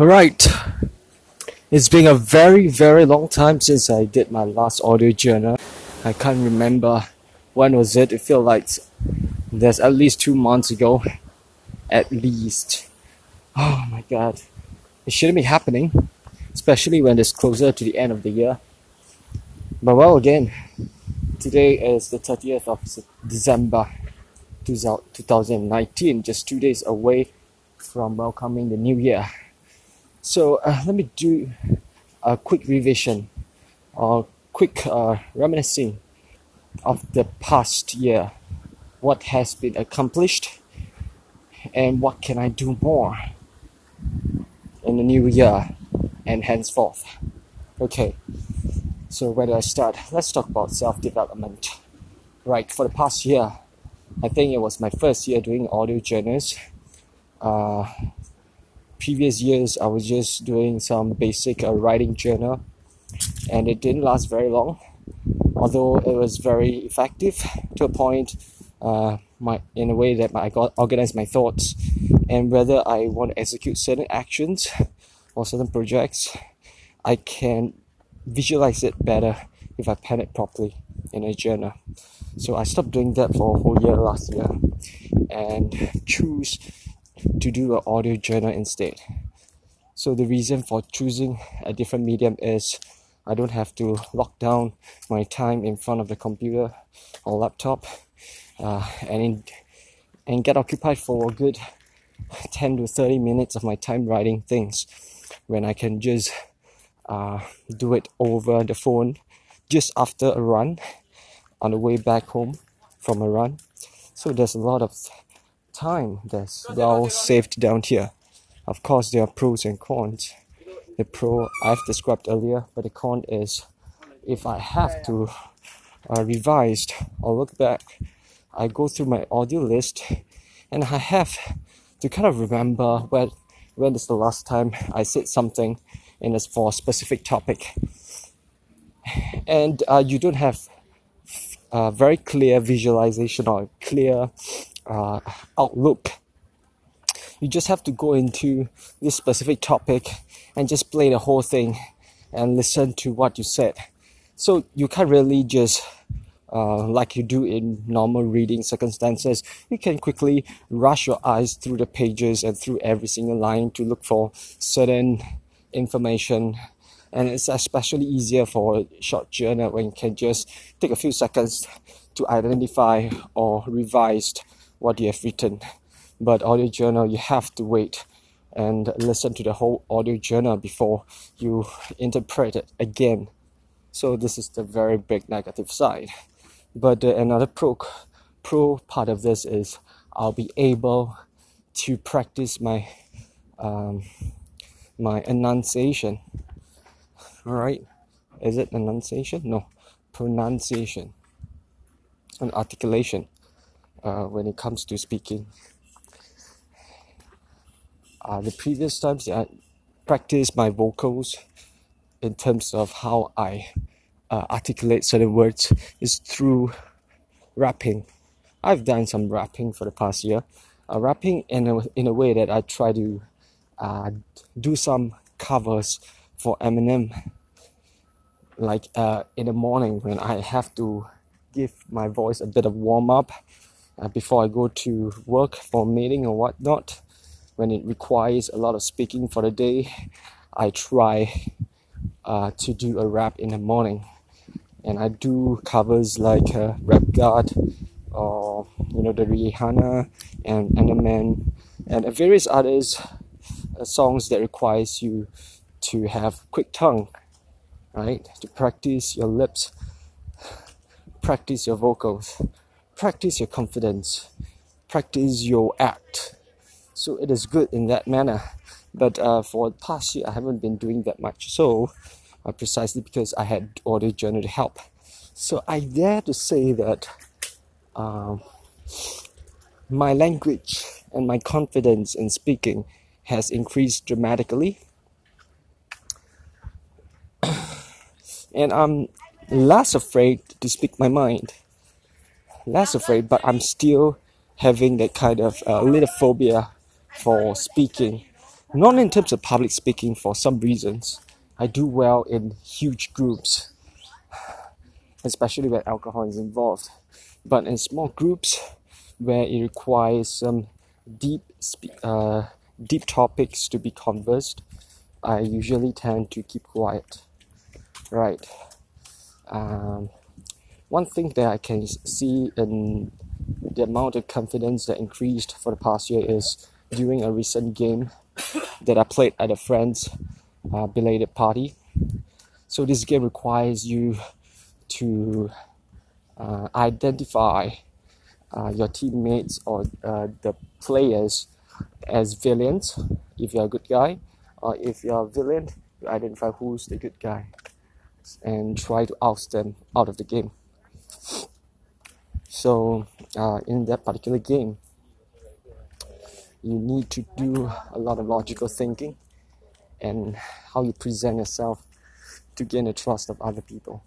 Alright. It's been a very, very long time since I did my last audio journal. I can't remember when was it. It feels like there's at least two months ago. At least. Oh my god. It shouldn't be happening. Especially when it's closer to the end of the year. But well again, today is the 30th of December 2019, just two days away from welcoming the new year. So uh, let me do a quick revision or quick uh, reminiscing of the past year. What has been accomplished and what can I do more in the new year and henceforth. Okay, so where do I start? Let's talk about self development. Right, for the past year, I think it was my first year doing audio journals. Uh, previous years, I was just doing some basic uh, writing journal, and it didn't last very long. Although it was very effective to a point, uh, my in a way that I got organized my thoughts, and whether I want to execute certain actions or certain projects, I can visualize it better if I pen it properly in a journal. So I stopped doing that for a whole year last year and choose to do an audio journal instead. So the reason for choosing a different medium is I don't have to lock down my time in front of the computer or laptop uh, and in, and get occupied for a good 10 to 30 minutes of my time writing things when I can just uh, do it over the phone just after a run on the way back home from a run. So there's a lot of time that's well saved down here. Of course, there are pros and cons. The pro I've described earlier, but the con is if I have to uh, revise or look back, I go through my audio list and I have to kind of remember when when is the last time I said something in a for a specific topic. And uh, you don't have a very clear visualization or clear uh, outlook. You just have to go into this specific topic and just play the whole thing and listen to what you said. So you can't really just uh, like you do in normal reading circumstances, you can quickly rush your eyes through the pages and through every single line to look for certain information. And it's especially easier for a short journal when you can just take a few seconds to identify or revise what you have written. But audio journal, you have to wait and listen to the whole audio journal before you interpret it again. So this is the very big negative side. But another pro pro part of this is I'll be able to practice my um, my enunciation. Right? Is it enunciation? No, pronunciation and articulation uh, when it comes to speaking. Uh, the previous times I practiced my vocals in terms of how I uh, articulate certain words is through rapping. I've done some rapping for the past year. Uh, rapping in a, in a way that I try to uh, do some covers for Eminem. Like uh, in the morning when I have to give my voice a bit of warm up uh, before I go to work for meeting or whatnot. When it requires a lot of speaking for the day, I try uh, to do a rap in the morning, and I do covers like uh, Rap God or you know the Rihanna and Eminem and various others uh, songs that requires you to have quick tongue, right? To practice your lips, practice your vocals practice your confidence, practice your act. So it is good in that manner. But uh, for the past year, I haven't been doing that much. So uh, precisely because I had audio journal to help. So I dare to say that um, my language and my confidence in speaking has increased dramatically. and I'm less afraid to speak my mind less afraid, but I'm still having that kind of uh, little phobia for speaking. Not in terms of public speaking, for some reasons, I do well in huge groups, especially when alcohol is involved. But in small groups, where it requires some deep, uh, deep topics to be conversed, I usually tend to keep quiet. Right. Um, one thing that I can see in the amount of confidence that increased for the past year is during a recent game that I played at a friend's uh, belated party. So this game requires you to uh, identify uh, your teammates or uh, the players as villains if you're a good guy, or if you're a villain, you identify who's the good guy and try to oust them out of the game. So, uh, in that particular game, you need to do a lot of logical thinking and how you present yourself to gain the trust of other people.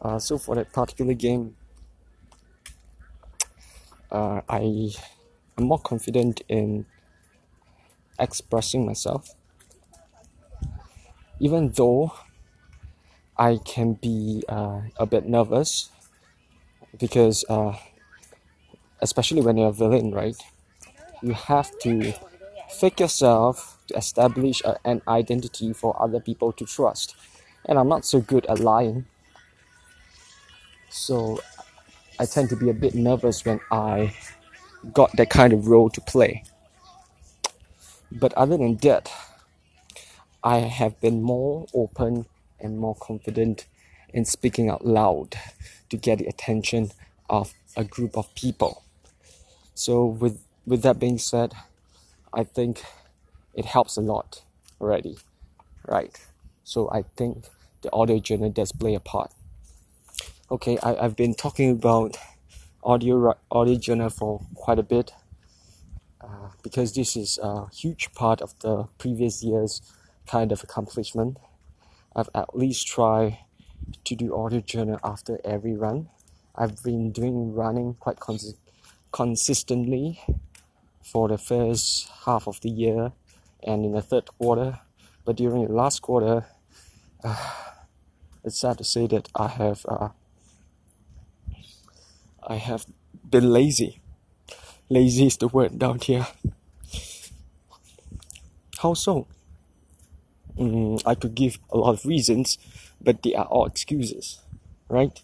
Uh, so for that particular game, uh, I am more confident in expressing myself, even though I can be uh, a bit nervous because uh, especially when you're a villain, right? You have to fake yourself to establish a, an identity for other people to trust. And I'm not so good at lying. So I tend to be a bit nervous when I got that kind of role to play. But other than that, I have been more open and more confident in speaking out loud to get the attention of a group of people. So with with that being said, I think it helps a lot already, right? So I think the audio journal does play a part. Okay, I, I've been talking about audio audio journal for quite a bit uh, because this is a huge part of the previous year's kind of accomplishment. I've at least tried to do audio journal after every run. I've been doing running quite consistently consistently for the first half of the year and in the third quarter. But during the last quarter, uh, it's sad to say that I have uh, I have been lazy. Lazy is the word down here. How so? Mm, I could give a lot of reasons, but they are all excuses, right?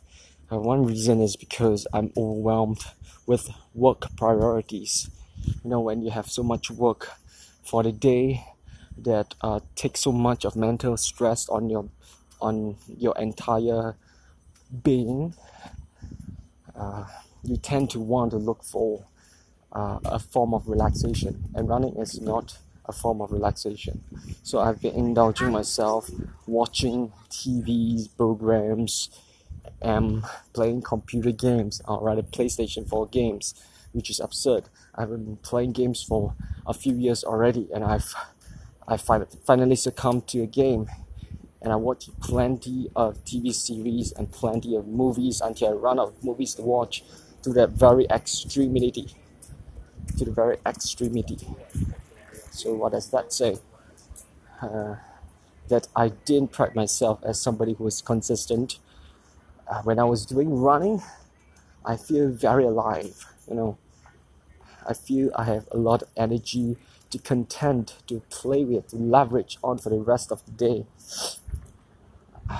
Uh, one reason is because I'm overwhelmed with work priorities. You know, when you have so much work for the day that uh, takes so much of mental stress on your on your entire being, uh, you tend to want to look for uh, a form of relaxation, and running is not a form of relaxation. So I've been indulging myself watching TV programs am playing computer games or rather PlayStation 4 games, which is absurd. I've been playing games for a few years already, and I've I finally succumbed to a game, and I watched plenty of TV series and plenty of movies until I run out of movies to watch to that very extremity. To the very extremity. So what does that say? Uh, that I didn't pride myself as somebody who is consistent uh, when I was doing running, I feel very alive. You know, I feel I have a lot of energy to contend, to play with, to leverage on for the rest of the day.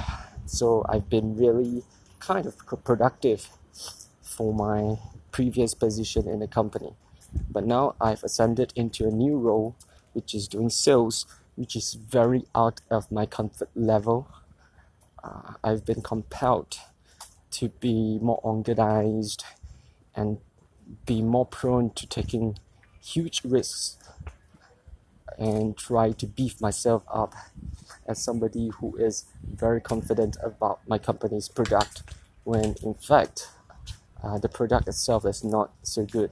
So I've been really kind of productive for my previous position in the company. But now I've ascended into a new role, which is doing sales, which is very out of my comfort level. Uh, I've been compelled to be more organized and be more prone to taking huge risks and try to beef myself up as somebody who is very confident about my company's product when in fact uh, the product itself is not so good.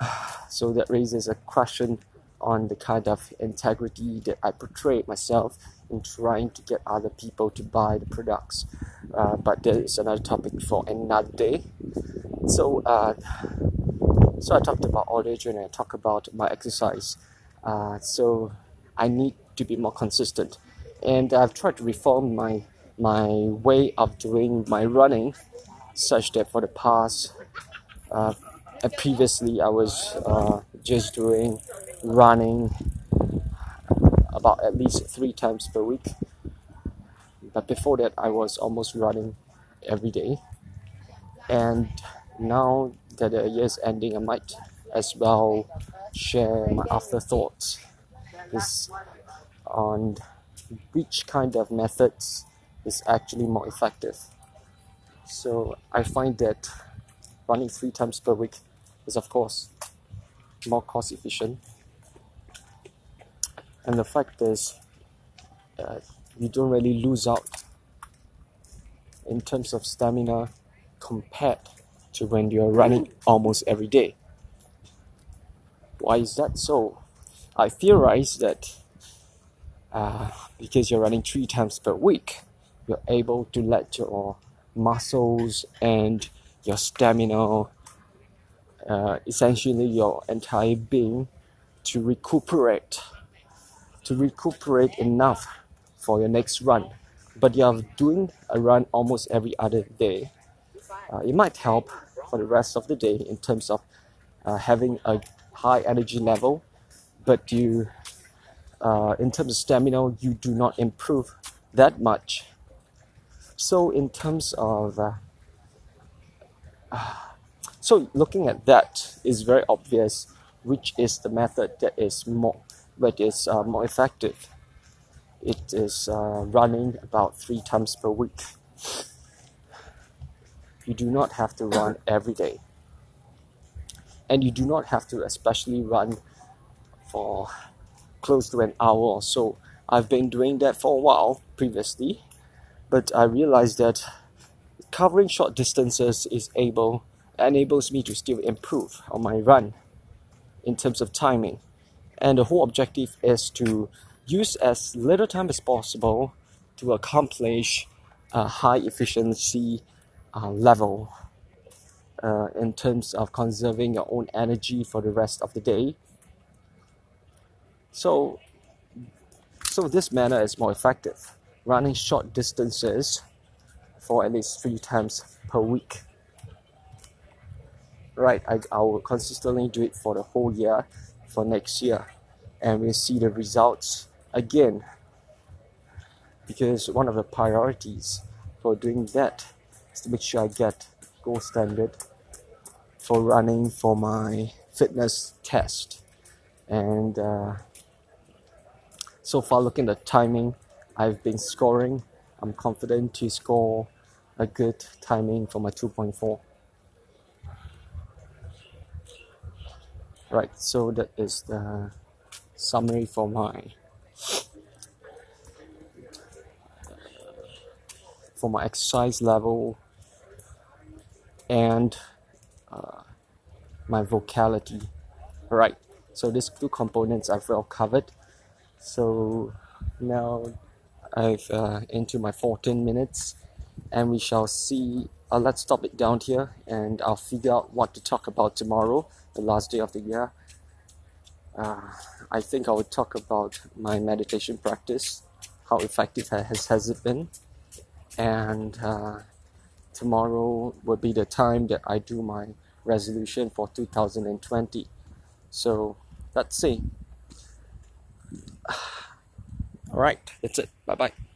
So that raises a question on the kind of integrity that I portray myself in trying to get other people to buy the products. Uh, but that is another topic for another day. So, uh, So I talked about audio and I talked about my exercise. Uh, so I need to be more consistent, and I've tried to reform my my way of doing my running, such that for the past uh, previously I was uh, just doing running about at least three times per week. But before that, I was almost running every day. And now that the year is ending, I might as well share my afterthoughts is on which kind of methods is actually more effective. So I find that running three times per week is, of course, more cost efficient. And the fact is, uh, you don't really lose out in terms of stamina compared to when you're running almost every day. Why is that so? I theorize that uh, because you're running three times per week, you're able to let your muscles and your stamina, uh, essentially your entire being, to recuperate, to recuperate enough for your next run. But you're doing a run almost every other day. Uh, it might help for the rest of the day in terms of uh, having a high energy level, but you, uh, in terms of stamina, you do not improve that much. So, in terms of uh, so looking at that is very obvious which is the method that is more that is uh, more effective. It is uh, running about three times per week. You do not have to run every day. And you do not have to especially run for close to an hour or so. I've been doing that for a while previously but i realized that covering short distances is able enables me to still improve on my run in terms of timing. And the whole objective is to use as little time as possible to accomplish a high efficiency uh, level uh, in terms of conserving your own energy for the rest of the day. So, so this manner is more effective. Running short distances for at least three times per week. Right, I, I will consistently do it for the whole year for next year and we'll see the results again. Because one of the priorities for doing that is to make sure I get gold standard for running for my fitness test. And uh, so far looking at the timing I've been scoring. I'm confident to score a good timing for my 2.4 right so that is the summary for my for my exercise level and uh, my vocality right so these two components I've well covered so now I've uh, into my 14 minutes and we shall see. Uh, let's stop it down here and I'll figure out what to talk about tomorrow, the last day of the year. Uh, I think I will talk about my meditation practice, how effective has, has it been, and uh, tomorrow will be the time that I do my resolution for 2020. So let's see. All right, that's it. Bye bye.